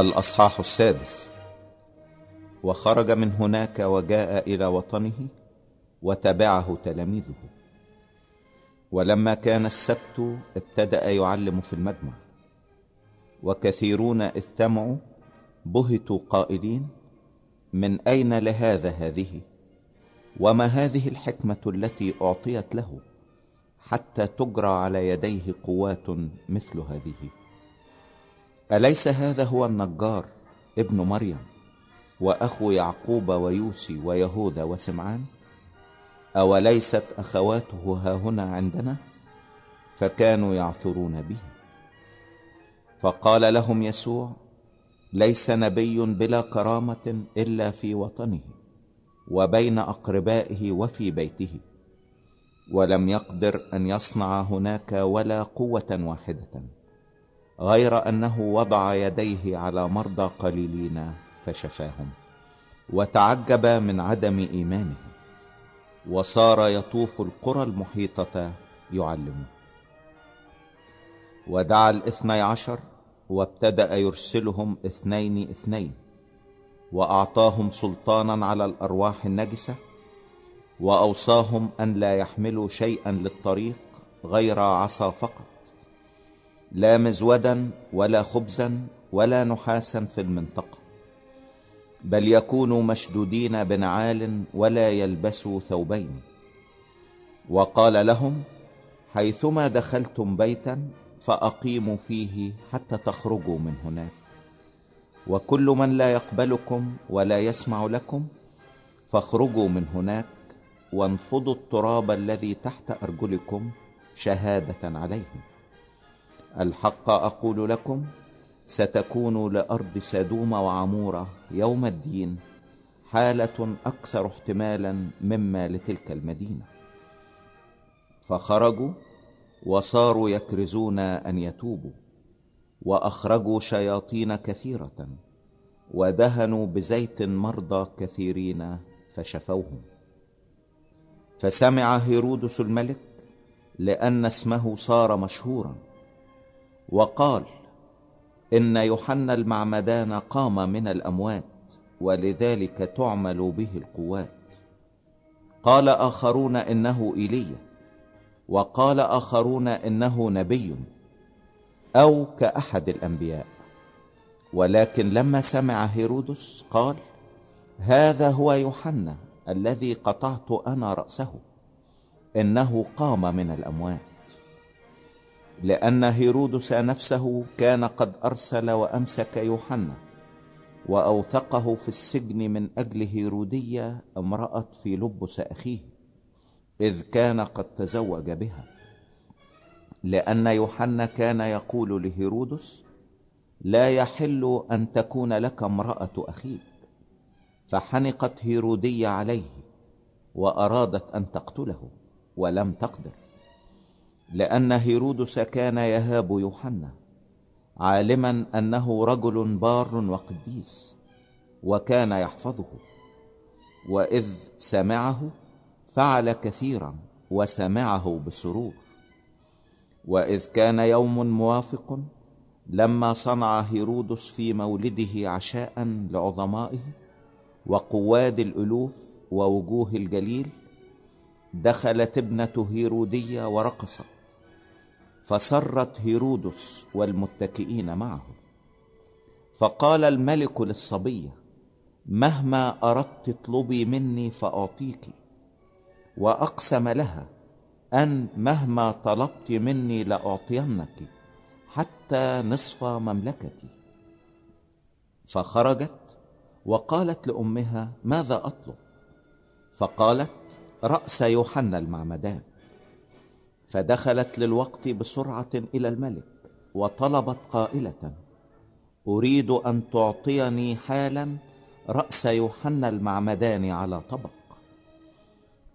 الأصحاح السادس. وخرج من هناك وجاء إلى وطنه وتبعه تلاميذه. ولما كان السبت ابتدأ يعلم في المجمع. وكثيرون إذ سمعوا بهتوا قائلين من أين لهذا هذه؟ وما هذه الحكمة التي أعطيت له حتى تجرى على يديه قوات مثل هذه؟ أليس هذا هو النجار ابن مريم وأخو يعقوب ويوسي ويهوذا وسمعان؟ أوليست أخواته ها هنا عندنا؟ فكانوا يعثرون به. فقال لهم يسوع ليس نبي بلا كرامة إلا في وطنه وبين أقربائه وفي بيته ولم يقدر أن يصنع هناك ولا قوة واحدة. غير أنه وضع يديه على مرضى قليلين فشفاهم وتعجب من عدم إيمانه وصار يطوف القرى المحيطة يعلم ودعا الاثني عشر وابتدأ يرسلهم اثنين اثنين وأعطاهم سلطانا على الأرواح النجسة وأوصاهم أن لا يحملوا شيئا للطريق غير عصا فقط. لا مزودا ولا خبزا ولا نحاسا في المنطقة بل يكونوا مشدودين بنعال ولا يلبسوا ثوبين. وقال لهم حيثما دخلتم بيتا فأقيموا فيه حتى تخرجوا من هناك. وكل من لا يقبلكم ولا يسمع لكم فاخرجوا من هناك وانفضوا التراب الذي تحت أرجلكم شهادة عليهم. الحق أقول لكم ستكون لأرض سدوم وعمورة يوم الدين حالة أكثر احتمالا مما لتلك المدينة. فخرجوا وصاروا يكرزون أن يتوبوا وأخرجوا شياطين كثيرة ودهنوا بزيت مرضى كثيرين فشفوهم. فسمع هيرودس الملك لأن اسمه صار مشهورا وقال إن يوحنا المعمدان قام من الأموات ولذلك تعمل به القوات. قال آخرون إنه إيليا وقال آخرون إنه نبي أو كأحد الأنبياء. ولكن لما سمع هيرودس قال هذا هو يوحنا الذي قطعت أنا رأسه إنه قام من الأموات. لأن هيرودس نفسه كان قد أرسل وأمسك يوحنا وأوثقه في السجن من أجل هيرودية امرأة في لبس أخيه إذ كان قد تزوج بها. لأن يوحنا كان يقول لهيرودس لا يحل أن تكون لك امرأة أخيك. فحنقت هيرودية عليه وأرادت أن تقتله ولم تقدر. لأن هيرودس كان يهاب يوحنا عالما أنه رجل بار وقديس وكان يحفظه وإذ سمعه فعل كثيرا وسمعه بسرور. وإذ كان يوم موافق لما صنع هيرودس في مولده عشاء لعظمائه وقواد الألوف ووجوه الجليل دخلت ابنة هيرودية ورقصت. فسرت هيرودس والمتكئين معه. فقال الملك للصبية مهما أردت اطلبي مني فأعطيك وأقسم لها أن مهما طلبت مني لأعطينك حتى نصف مملكتي. فخرجت وقالت لأمها ماذا أطلب؟ فقالت رأس يوحنا المعمدان. فدخلت للوقت بسرعة إلى الملك وطلبت قائلة أريد أن تعطيني حالا رأس يوحنا المعمدان على طبق.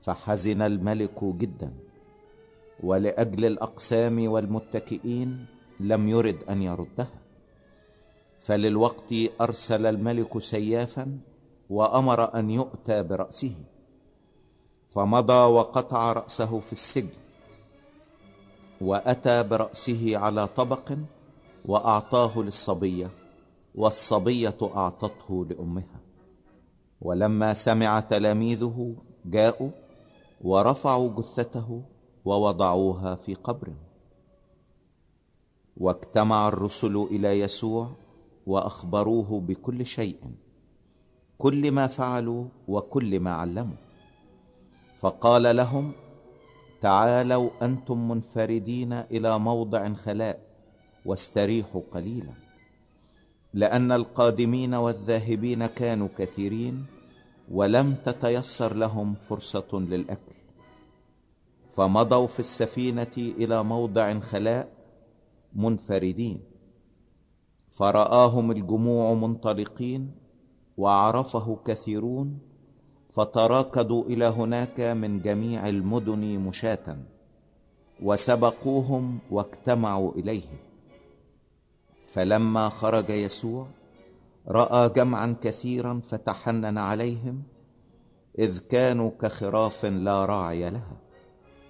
فحزن الملك جدا ولأجل الأقسام والمتكئين لم يرد أن يردها. فللوقت أرسل الملك سيافا وأمر أن يؤتى برأسه فمضى وقطع رأسه في السجن. وأتى برأسه على طبق وأعطاه للصبية والصبية أعطته لأمها. ولما سمع تلاميذه جاءوا ورفعوا جثته ووضعوها في قبره واجتمع الرسل إلى يسوع وأخبروه بكل شيء كل ما فعلوا وكل ما علموا. فقال لهم تعالوا أنتم منفردين إلى موضع خلاء واستريحوا قليلا. لأن القادمين والذاهبين كانوا كثيرين ولم تتيسر لهم فرصة للأكل. فمضوا في السفينة إلى موضع خلاء منفردين. فرآهم الجموع منطلقين وعرفه كثيرون فتراكضوا إلى هناك من جميع المدن مشاة وسبقوهم واجتمعوا إليه. فلما خرج يسوع رأى جمعا كثيرا فتحنن عليهم إذ كانوا كخراف لا راعي لها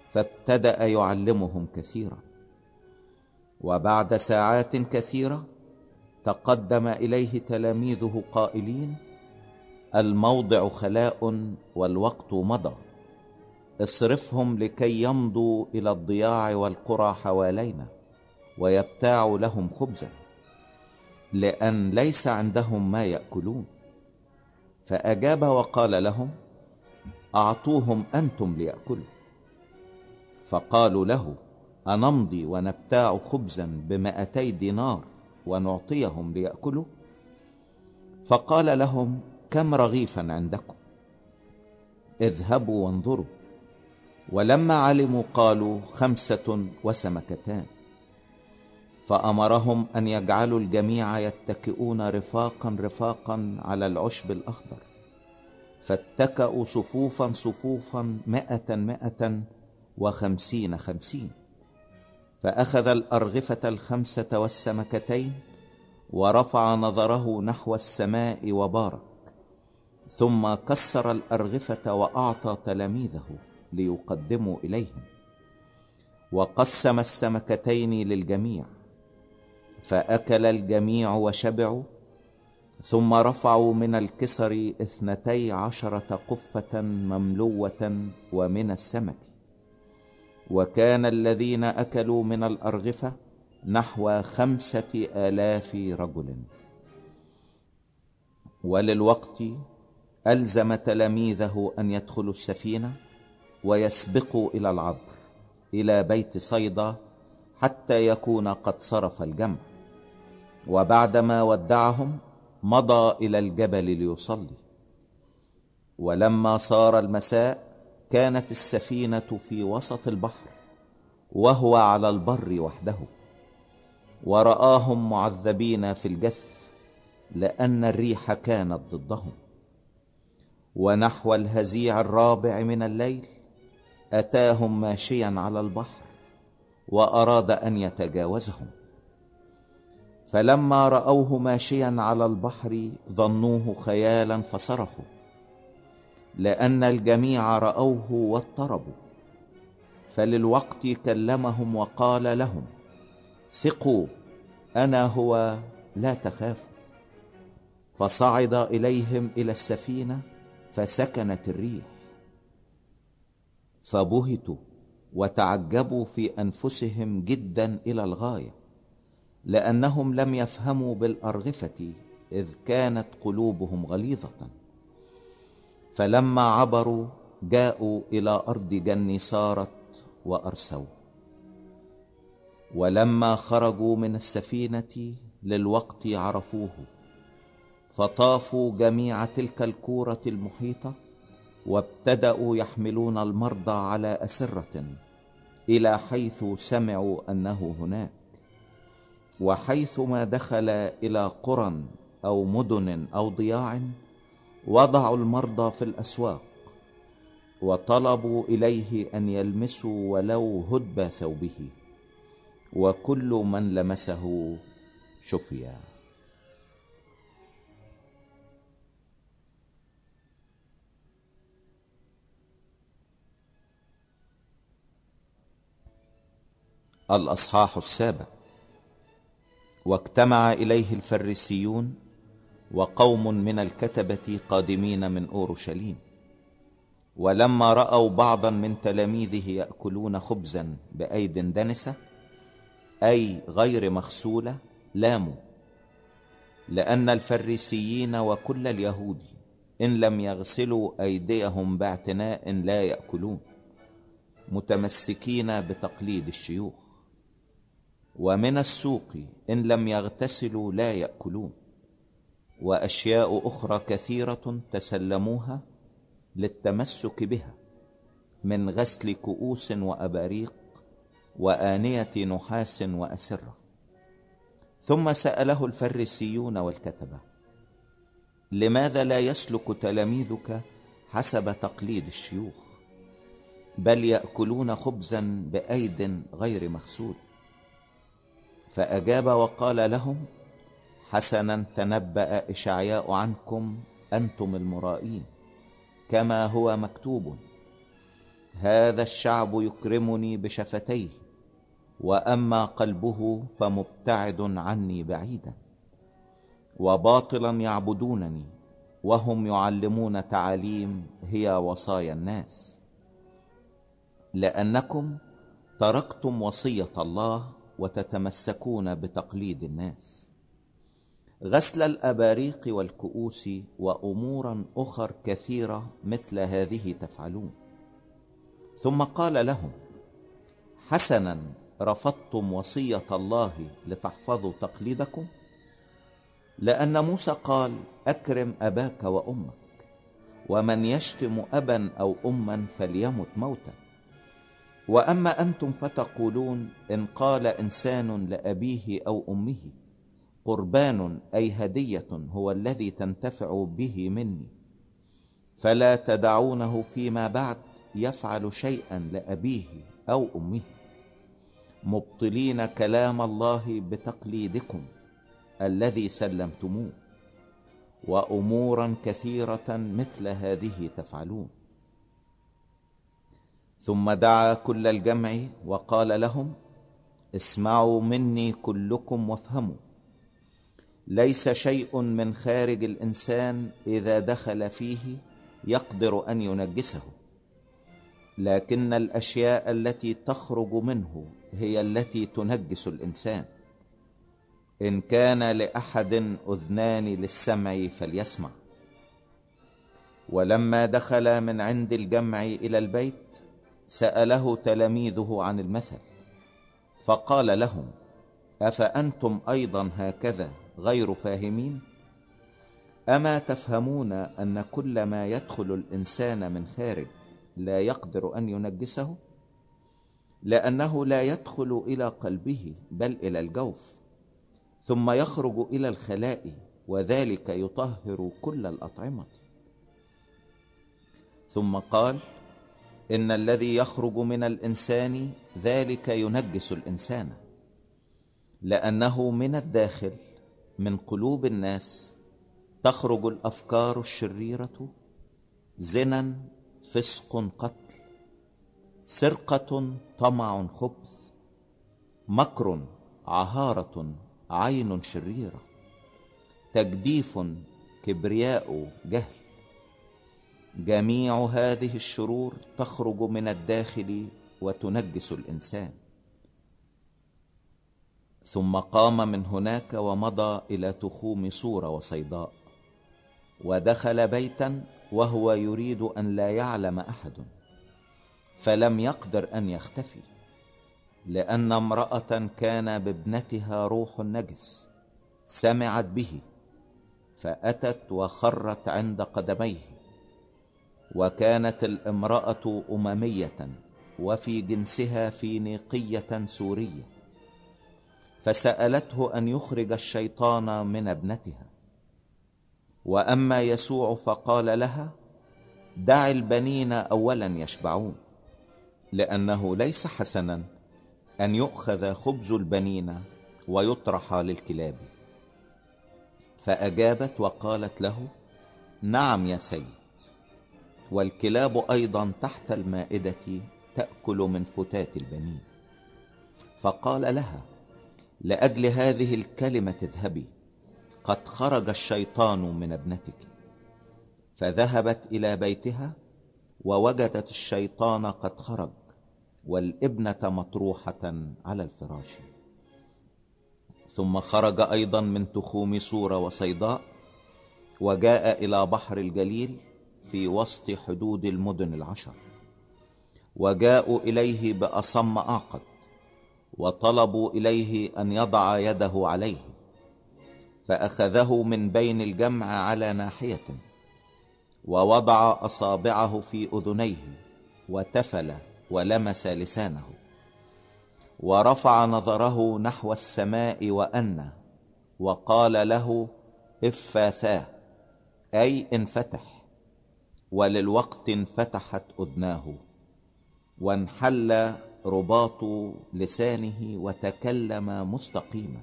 فابتدأ يعلمهم كثيرا. وبعد ساعات كثيرة تقدم إليه تلاميذه قائلين الموضع خلاء والوقت مضى. اصرفهم لكي يمضوا إلى الضياع والقرى حوالينا ويبتاعوا لهم خبزا لأن ليس عندهم ما يأكلون. فأجاب وقال لهم أعطوهم أنتم ليأكلوا. فقالوا له أنمضي ونبتاع خبزا بمائتي دينار ونعطيهم ليأكلوا. فقال لهم كم رغيفا عندكم؟ اذهبوا وانظروا. ولما علموا قالوا خمسة وسمكتان. فأمرهم أن يجعلوا الجميع يتكئون رفاقا رفاقا على العشب الأخضر. فاتكأوا صفوفا صفوفا مائة مائة وخمسين خمسين. فأخذ الأرغفة الخمسة والسمكتين ورفع نظره نحو السماء وبارك. ثم كسر الأرغفة وأعطى تلاميذه ليقدموا إليهم. وقسم السمكتين للجميع فأكل الجميع وشبعوا ثم رفعوا من الكسر اثنتي عشرة قفة مملوة ومن السمك. وكان الذين أكلوا من الأرغفة نحو خمسة آلاف رجل. وللوقت ألزم تلاميذه أن يدخلوا السفينة ويسبقوا إلى العبر إلى بيت صيدا حتى يكون قد صرف الجمع. وبعدما ودعهم مضى إلى الجبل ليصلي. ولما صار المساء كانت السفينة في وسط البحر وهو على البر وحده. ورآهم معذبين في الجث لأن الريح كانت ضدهم. ونحو الهزيع الرابع من الليل أتاهم ماشيا على البحر وأراد أن يتجاوزهم. فلما رأوه ماشيا على البحر ظنوه خيالا فصرخوا لأن الجميع رأوه واضطربوا. فللوقت كلمهم وقال لهم ثقوا أنا هو لا تخافوا. فصعد إليهم إلى السفينة فسكنت الريح. فبهتوا وتعجبوا في أنفسهم جدا إلى الغاية لأنهم لم يفهموا بالأرغفة إذ كانت قلوبهم غليظة. فلما عبروا جاءوا إلى أرض جنسارت وأرسوا. ولما خرجوا من السفينة للوقت عرفوه. فطافوا جميع تلك الكورة المحيطة وابتدأوا يحملون المرضى على أسرة إلى حيث سمعوا أنه هناك وحيثما دخل إلى قرى أو مدن أو ضياع وضعوا المرضى في الأسواق وطلبوا إليه أن يلمسوا ولو هدب ثوبه وكل من لمسه شفيا. الأصحاح السابع. واجتمع إليه الفريسيون وقوم من الكتبة قادمين من أورشليم. ولما رأوا بعضا من تلاميذه يأكلون خبزا بأيد دنسة أي غير مغسولة لاموا. لأن الفريسيين وكل اليهود إن لم يغسلوا أيديهم باعتناء لا يأكلون متمسكين بتقليد الشيوخ. ومن السوق إن لم يغتسلوا لا يأكلون. وأشياء أخرى كثيرة تسلموها للتمسك بها من غسل كؤوس وأباريق وآنية نحاس وأسرة. ثم سأله الفريسيون والكتبة لماذا لا يسلك تلاميذك حسب تقليد الشيوخ؟ بل يأكلون خبزا بأيد غير مغسول. فأجاب وقال لهم حسنا تنبأ إشعياء عنكم أنتم المرائين كما هو مكتوب هذا الشعب يكرمني بشفتيه وأما قلبه فمبتعد عني بعيدا وباطلا يعبدونني وهم يعلمون تعاليم هي وصايا الناس. لأنكم تركتم وصية الله وتتمسكون بتقليد الناس. غسل الأباريق والكؤوس وأمورا أخر كثيرة مثل هذه تفعلون. ثم قال لهم حسنا رفضتم وصية الله لتحفظوا تقليدكم؟ لأن موسى قال أكرم أباك وأمك ومن يشتم أبا أو أما فليمت موتا وأما أنتم فتقولون إن قال إنسان لأبيه أو أمه قربان أي هدية هو الذي تنتفع به مني. فلا تدعونه فيما بعد يفعل شيئا لأبيه أو أمه. مبطلين كلام الله بتقليدكم الذي سلمتموه وأمورا كثيرة مثل هذه تفعلون. ثم دعا كل الجمع وقال لهم اسمعوا مني كلكم وافهموا. ليس شيء من خارج الإنسان إذا دخل فيه يقدر أن ينجسه. لكن الأشياء التي تخرج منه هي التي تنجس الإنسان. إن كان لأحد أذنان للسمع فليسمع. ولما دخل من عند الجمع إلى البيت سأله تلاميذه عن المثل فقال لهم أفأنتم أيضا هكذا غير فاهمين؟ أما تفهمون أن كل ما يدخل الإنسان من خارج لا يقدر أن ينجسه؟ لأنه لا يدخل إلى قلبه بل إلى الجوف ثم يخرج إلى الخلاء وذلك يطهر كل الأطعمة. ثم قال إن الذي يخرج من الإنسان ذلك ينجس الإنسان لأنه من الداخل من قلوب الناس تخرج الأفكار الشريرة زنا فسق قتل سرقة طمع خبث مكر عهارة عين شريرة تجديف كبرياء جهل. جميع هذه الشرور تخرج من الداخل وتنجس الإنسان. ثم قام من هناك ومضى إلى تخوم صورة وصيداء ودخل بيتا وهو يريد أن لا يعلم أحد فلم يقدر أن يختفي لأن امرأة كان بابنتها روح نجس سمعت به فأتت وخرت عند قدميه. وكانت الامرأة أممية وفي جنسها فينيقية سورية فسألته أن يخرج الشيطان من ابنتها. وأما يسوع فقال لها دع البنين أولا يشبعون لأنه ليس حسنا أن يؤخذ خبز البنين ويطرح للكلاب. فأجابت وقالت له نعم يا سيد. والكلاب أيضا تحت المائدة تأكل من فتات البنين. فقال لها لأجل هذه الكلمة اذهبي قد خرج الشيطان من ابنتك. فذهبت إلى بيتها ووجدت الشيطان قد خرج والابنة مطروحة على الفراش. ثم خرج أيضا من تخوم سورة وصيداء وجاء إلى بحر الجليل في وسط حدود المدن العشر. وجاءوا إليه بأصم أعقد وطلبوا إليه أن يضع يده عليه فأخذه من بين الجمع على ناحية ووضع أصابعه في أذنيه وتفل ولمس لسانه ورفع نظره نحو السماء وأنى وقال له افاثاه أي انفتح. وللوقت انفتحت أذناه وانحل رباط لسانه وتكلم مستقيما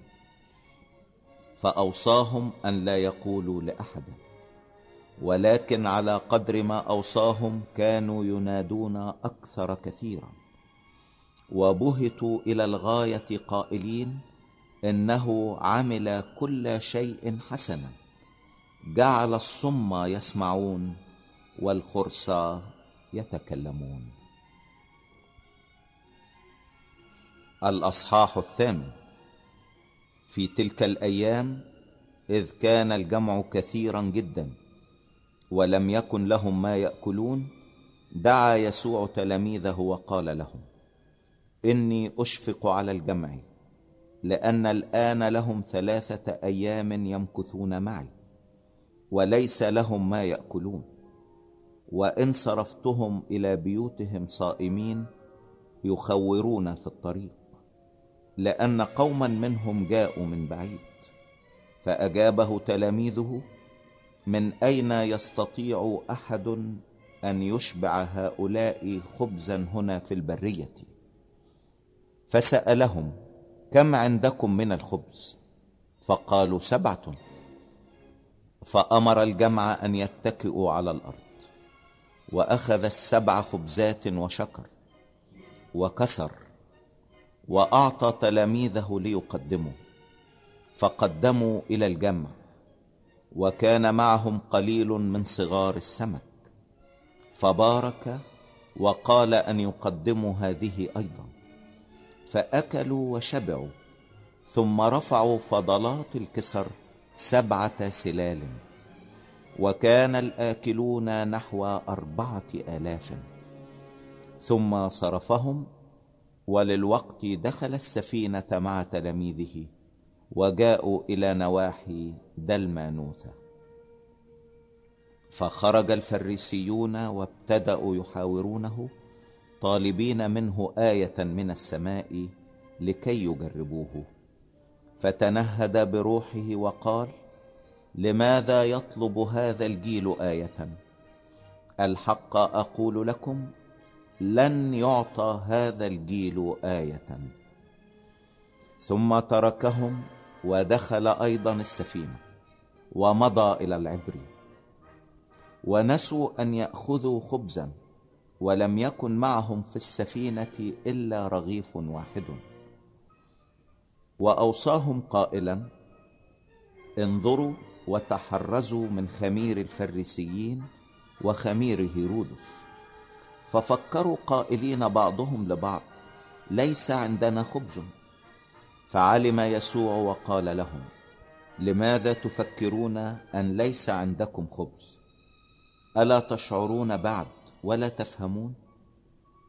فأوصاهم أن لا يقولوا لأحد ولكن على قدر ما أوصاهم كانوا ينادون أكثر كثيرا وبهتوا إلى الغاية قائلين إنه عمل كل شيء حسنا جعل الصم يسمعون والخرصى يتكلمون. الأصحاح الثامن. في تلك الأيام إذ كان الجمع كثيرا جدا ولم يكن لهم ما يأكلون دعا يسوع تلاميذه وقال لهم إني أشفق على الجمع لأن الآن لهم ثلاثة أيام يمكثون معي وليس لهم ما يأكلون. وإن صرفتهم إلى بيوتهم صائمين يخورون في الطريق لأن قوما منهم جاءوا من بعيد فأجابه تلاميذه من أين يستطيع أحد أن يشبع هؤلاء خبزا هنا في البرية؟ فسألهم كم عندكم من الخبز؟ فقالوا سبعة. فأمر الجمع أن يتكئوا على الأرض. وأخذ السبع خبزات وشكر وكسر وأعطى تلاميذه ليقدموا فقدموا إلى الجمع وكان معهم قليل من صغار السمك فبارك وقال أن يقدموا هذه أيضا فأكلوا وشبعوا ثم رفعوا فضلات الكسر سبعة سلال. وكان الآكلون نحو أربعة آلاف. ثم صرفهم وللوقت دخل السفينة مع تلاميذه وجاءوا إلى نواحي دلمانوثة. فخرج الفريسيون وابتدأوا يحاورونه طالبين منه آية من السماء لكي يجربوه. فتنهد بروحه وقال لماذا يطلب هذا الجيل آية؟ الحق أقول لكم لن يعطى هذا الجيل آية. ثم تركهم ودخل أيضا السفينة ومضى إلى العبر. ونسوا أن يأخذوا خبزا ولم يكن معهم في السفينة إلا رغيف واحد. وأوصاهم قائلا انظروا وتحرزوا من خمير الفريسيين وخمير هيرودس. ففكروا قائلين بعضهم لبعض ليس عندنا خبز. فعلم يسوع وقال لهم لماذا تفكرون أن ليس عندكم خبز؟ ألا تشعرون بعد ولا تفهمون؟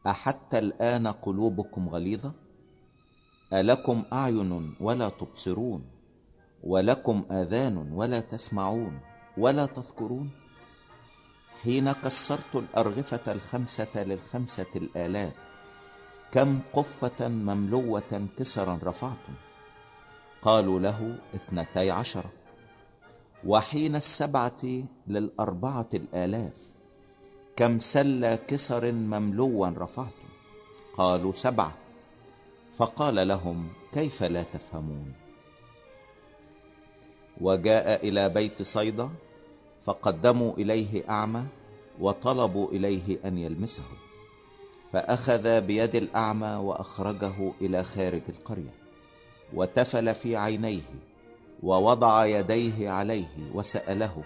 أحتى الآن قلوبكم غليظة؟ ألكم أعين ولا تبصرون؟ ولكم آذان ولا تسمعون ولا تذكرون. حين كسرت الأرغفة الخمسة للخمسة الآلاف كم قفة مملوة كسرا رفعتم قالوا له اثنتي عشرة وحين السبعة للأربعة الآلاف كم سل كسر مملوا رفعتم قالوا سبعة. فقال لهم كيف لا تفهمون؟ وجاء إلى بيت صيدا فقدموا إليه أعمى وطلبوا إليه أن يلمسه. فأخذ بيد الأعمى وأخرجه إلى خارج القرية وتفل في عينيه ووضع يديه عليه وسأله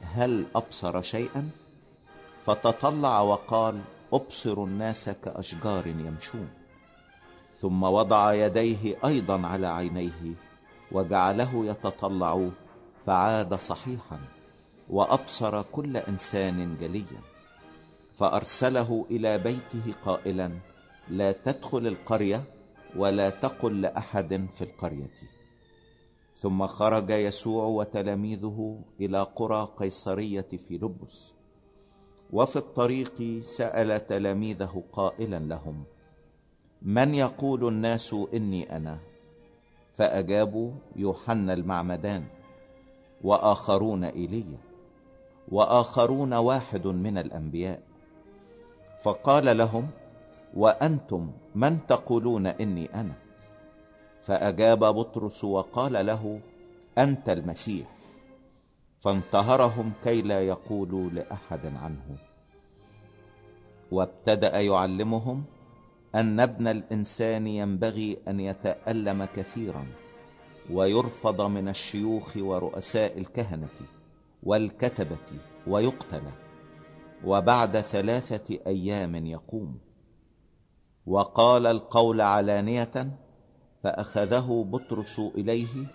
هل أبصر شيئا؟ فتطلع وقال أبصر الناس كأشجار يمشون. ثم وضع يديه أيضا على عينيه وجعله يتطلع. فعاد صحيحا وأبصر كل إنسان جليا. فأرسله إلى بيته قائلا لا تدخل القرية ولا تقل لأحد في القرية. ثم خرج يسوع وتلاميذه إلى قرى قيصرية في لبس. وفي الطريق سأل تلاميذه قائلا لهم من يقول الناس إني أنا؟ فأجابوا يوحنا المعمدان وآخرون إيليا وآخرون واحد من الأنبياء. فقال لهم وأنتم من تقولون إني أنا؟ فأجاب بطرس وقال له أنت المسيح. فانتهرهم كي لا يقولوا لأحد عنه. وابتدأ يعلمهم أن ابن الإنسان ينبغي أن يتألم كثيرا ويرفض من الشيوخ ورؤساء الكهنة والكتبة ويقتل وبعد ثلاثة أيام يقوم وقال القول علانية فأخذه بطرس إليه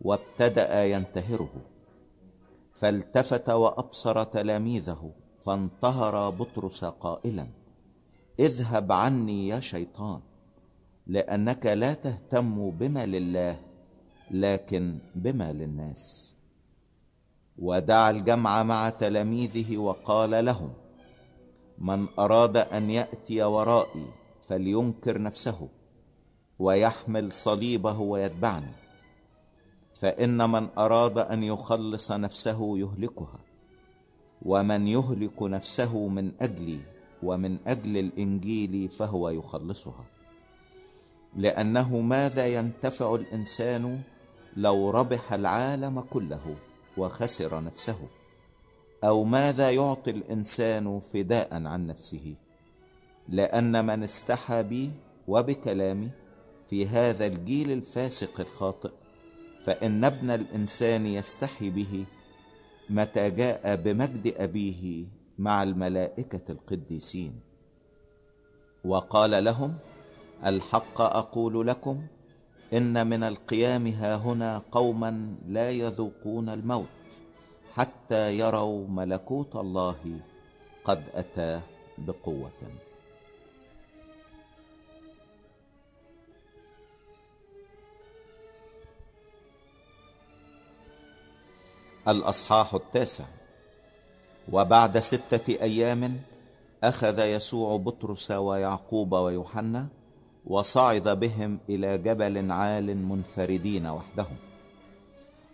وابتدأ ينتهره فالتفت وأبصر تلاميذه فانتهر بطرس قائلا اذهب عني يا شيطان لأنك لا تهتم بما لله لكن بما للناس. ودعا الجمع مع تلاميذه وقال لهم من أراد أن يأتي ورائي فلينكر نفسه ويحمل صليبه ويتبعني فإن من أراد أن يخلص نفسه يهلكها ومن يهلك نفسه من أجلي ومن أجل الإنجيل فهو يخلصها. لأنه ماذا ينتفع الإنسان لو ربح العالم كله وخسر نفسه؟ أو ماذا يعطي الإنسان فداء عن نفسه؟ لأن من استحى بي وبكلامي في هذا الجيل الفاسق الخاطئ فإن ابن الإنسان يستحي به متى جاء بمجد أبيه مع الملائكة القديسين. وقال لهم الحق أقول لكم إن من القيام ها هنا قوما لا يذوقون الموت حتى يروا ملكوت الله قد أتى بقوة. الأصحاح التاسع. وبعد ستة أيام أخذ يسوع بطرس ويعقوب ويوحنا وصعد بهم إلى جبل عال منفردين وحدهم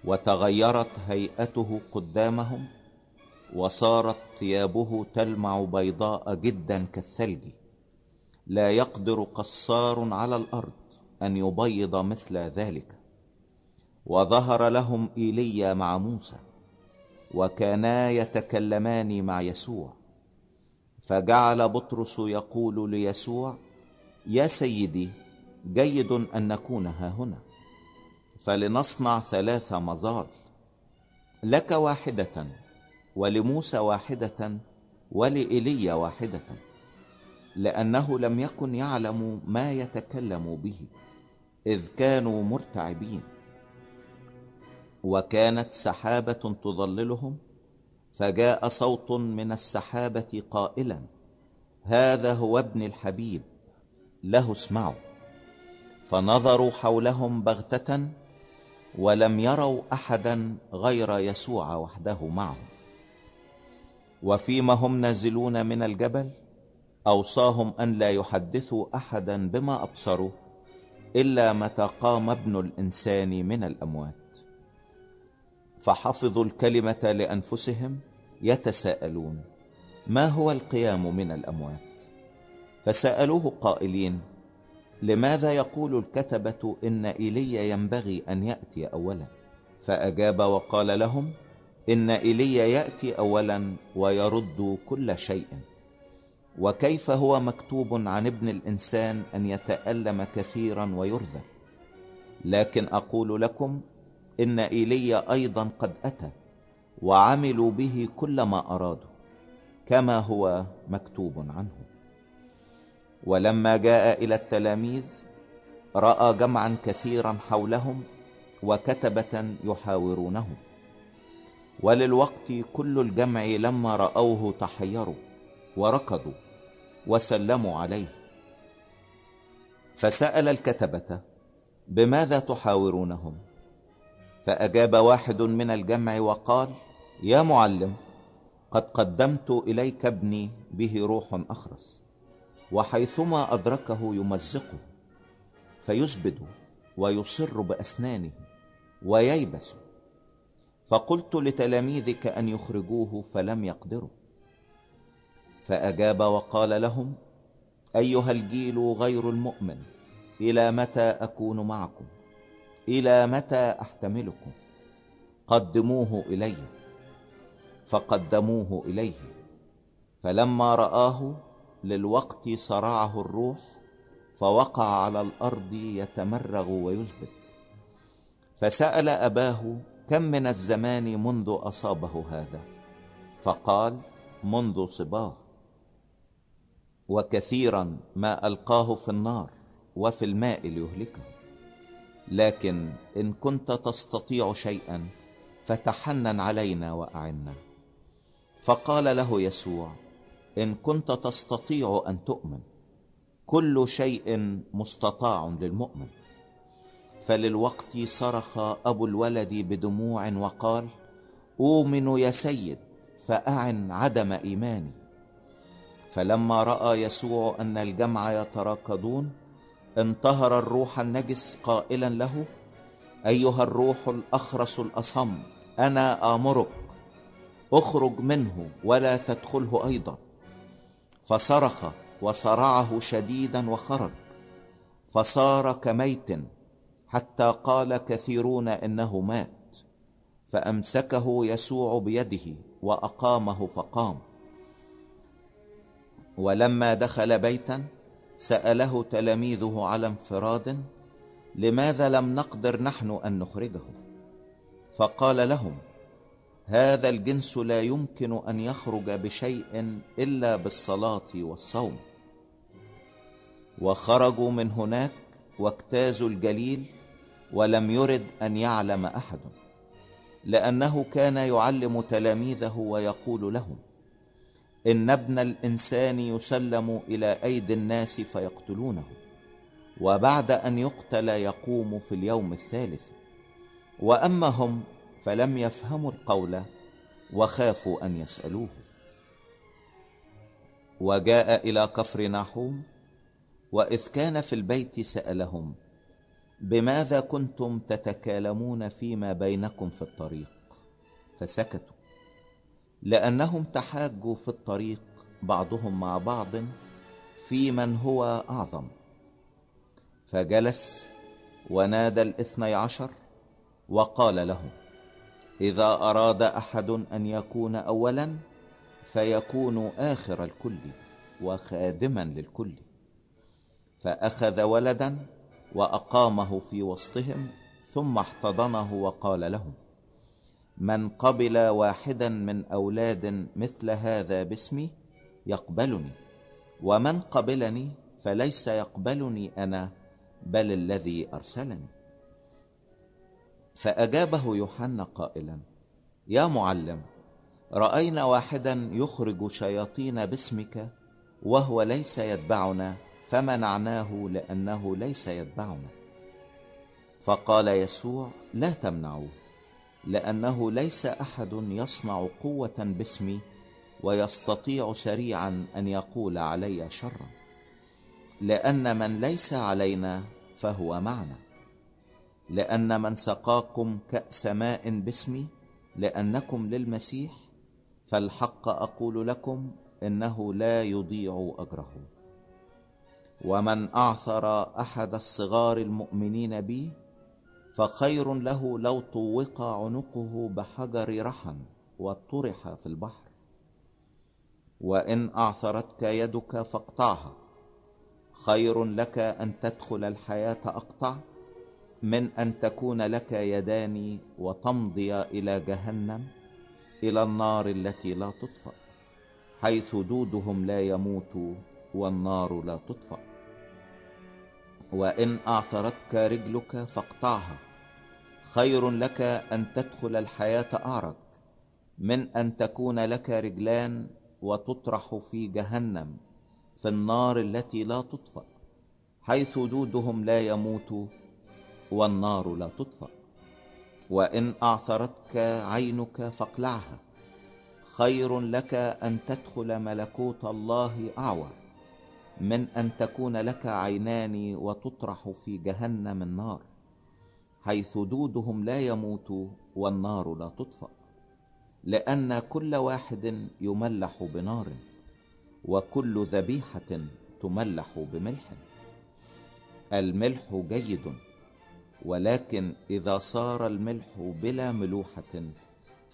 وتغيرت هيئته قدامهم وصارت ثيابه تلمع بيضاء جدا كالثلج. لا يقدر قصار على الأرض أن يبيض مثل ذلك. وظهر لهم إيليا مع موسى وكانا يتكلمان مع يسوع. فجعل بطرس يقول ليسوع يا سيدي جيد أن نكون ها هنا. فلنصنع ثلاث مزار لك واحدة ولموسى واحدة ولإيليا واحدة لأنه لم يكن يعلم ما يتكلم به إذ كانوا مرتعبين. وكانت سحابة تظللهم فجاء صوت من السحابة قائلا هذا هو ابن الحبيب له اسمعوا. فنظروا حولهم بغتة ولم يروا أحدا غير يسوع وحده معهم. وفيما هم نازلون من الجبل أوصاهم أن لا يحدثوا أحدا بما أبصروا إلا متى قام ابن الإنسان من الأموات. فحفظوا الكلمة لأنفسهم يتساءلون ما هو القيام من الأموات؟ فسألوه قائلين لماذا يقول الكتبة إن إيليا ينبغي أن يأتي أولا؟ فأجاب وقال لهم إن إيليا يأتي أولا ويرد كل شيء. وكيف هو مكتوب عن ابن الإنسان أن يتألم كثيرا ويرذى؟ لكن أقول لكم إن إيليا أيضا قد أتى وعملوا به كل ما أرادوا كما هو مكتوب عنه. ولما جاء إلى التلاميذ رأى جمعا كثيرا حولهم وكتبة يحاورونه وللوقت كل الجمع لما رأوه تحيروا وركضوا وسلموا عليه. فسأل الكتبة بماذا تحاورونهم؟ فأجاب واحد من الجمع وقال يا معلم قد قدمت إليك ابني به روح أخرس وحيثما أدركه يمزقه فيزبد ويصر بأسنانه وييبس فقلت لتلاميذك أن يخرجوه فلم يقدروا. فأجاب وقال لهم أيها الجيل غير المؤمن إلى متى أكون معكم؟ إلى متى أحتملكم؟ قدموه إلي. فقدموه إليه. فلما رآه للوقت صرعه الروح فوقع على الأرض يتمرغ ويثبت. فسأل أباه كم من الزمان منذ أصابه هذا؟ فقال منذ صباه. وكثيرا ما ألقاه في النار وفي الماء ليهلكه. لكن إن كنت تستطيع شيئا فتحنن علينا وأعنا. فقال له يسوع إن كنت تستطيع أن تؤمن كل شيء مستطاع للمؤمن. فللوقت صرخ أبو الولد بدموع وقال أؤمن يا سيد فأعن عدم إيماني. فلما رأى يسوع أن الجمع يتراكضون انتهر الروح النجس قائلا له أيها الروح الأخرس الأصم أنا آمرك اخرج منه ولا تدخله أيضا. فصرخ وصرعه شديدا وخرج فصار كميت حتى قال كثيرون إنه مات فأمسكه يسوع بيده وأقامه فقام. ولما دخل بيتا سأله تلاميذه على انفراد لماذا لم نقدر نحن أن نخرجه؟ فقال لهم هذا الجنس لا يمكن أن يخرج بشيء إلا بالصلاة والصوم. وخرجوا من هناك واجتازوا الجليل ولم يرد أن يعلم أحد لأنه كان يعلم تلاميذه ويقول لهم إن ابن الإنسان يسلم إلى أيدي الناس فيقتلونه وبعد أن يقتل يقوم في اليوم الثالث. وأما هم فلم يفهموا القول وخافوا أن يسألوه. وجاء إلى كفر ناحوم وإذ كان في البيت سألهم بماذا كنتم تتكالمون فيما بينكم في الطريق؟ فسكتوا. لأنهم تحاجوا في الطريق بعضهم مع بعض في من هو أعظم. فجلس ونادى الاثني عشر وقال لهم إذا أراد أحد أن يكون أولا فيكون آخر الكل وخادما للكل. فأخذ ولدا وأقامه في وسطهم ثم احتضنه وقال لهم من قبل واحدا من أولاد مثل هذا باسمي يقبلني ومن قبلني فليس يقبلني أنا بل الذي أرسلني. فأجابه يوحنا قائلا يا معلم رأينا واحدا يخرج شياطين باسمك وهو ليس يتبعنا فمنعناه لأنه ليس يتبعنا. فقال يسوع لا تمنعوه. لأنه ليس أحد يصنع قوة باسمي ويستطيع سريعا أن يقول علي شرا. لأن من ليس علينا فهو معنا. لأن من سقاكم كأس ماء باسمي لأنكم للمسيح فالحق أقول لكم إنه لا يضيع أجره. ومن أعثر أحد الصغار المؤمنين بي فخير له لو طوق عنقه بحجر رحم وطرح في البحر. وإن أعثرتك يدك فاقطعها. خير لك أن تدخل الحياة أقطع. من أن تكون لك يدان وتمضي إلى جهنم. إلى النار التي لا تطفأ. حيث دودهم لا يموت والنار لا تطفأ. وإن أعثرتك رجلك فاقطعها. خير لك أن تدخل الحياة أعرج من أن تكون لك رجلان وتطرح في جهنم في النار التي لا تطفأ حيث دودهم لا يموت والنار لا تطفأ. وإن أعثرتك عينك فاقلعها خير لك أن تدخل ملكوت الله أعور من أن تكون لك عينان وتطرح في جهنم النار. حيث دودهم لا يموت والنار لا تطفأ. لأن كل واحد يملح بنار وكل ذبيحة تملح بملح. الملح جيد ولكن إذا صار الملح بلا ملوحة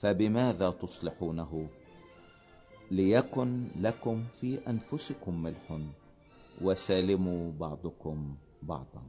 فبماذا تصلحونه؟ ليكن لكم في أنفسكم ملح وسالموا بعضكم بعضا.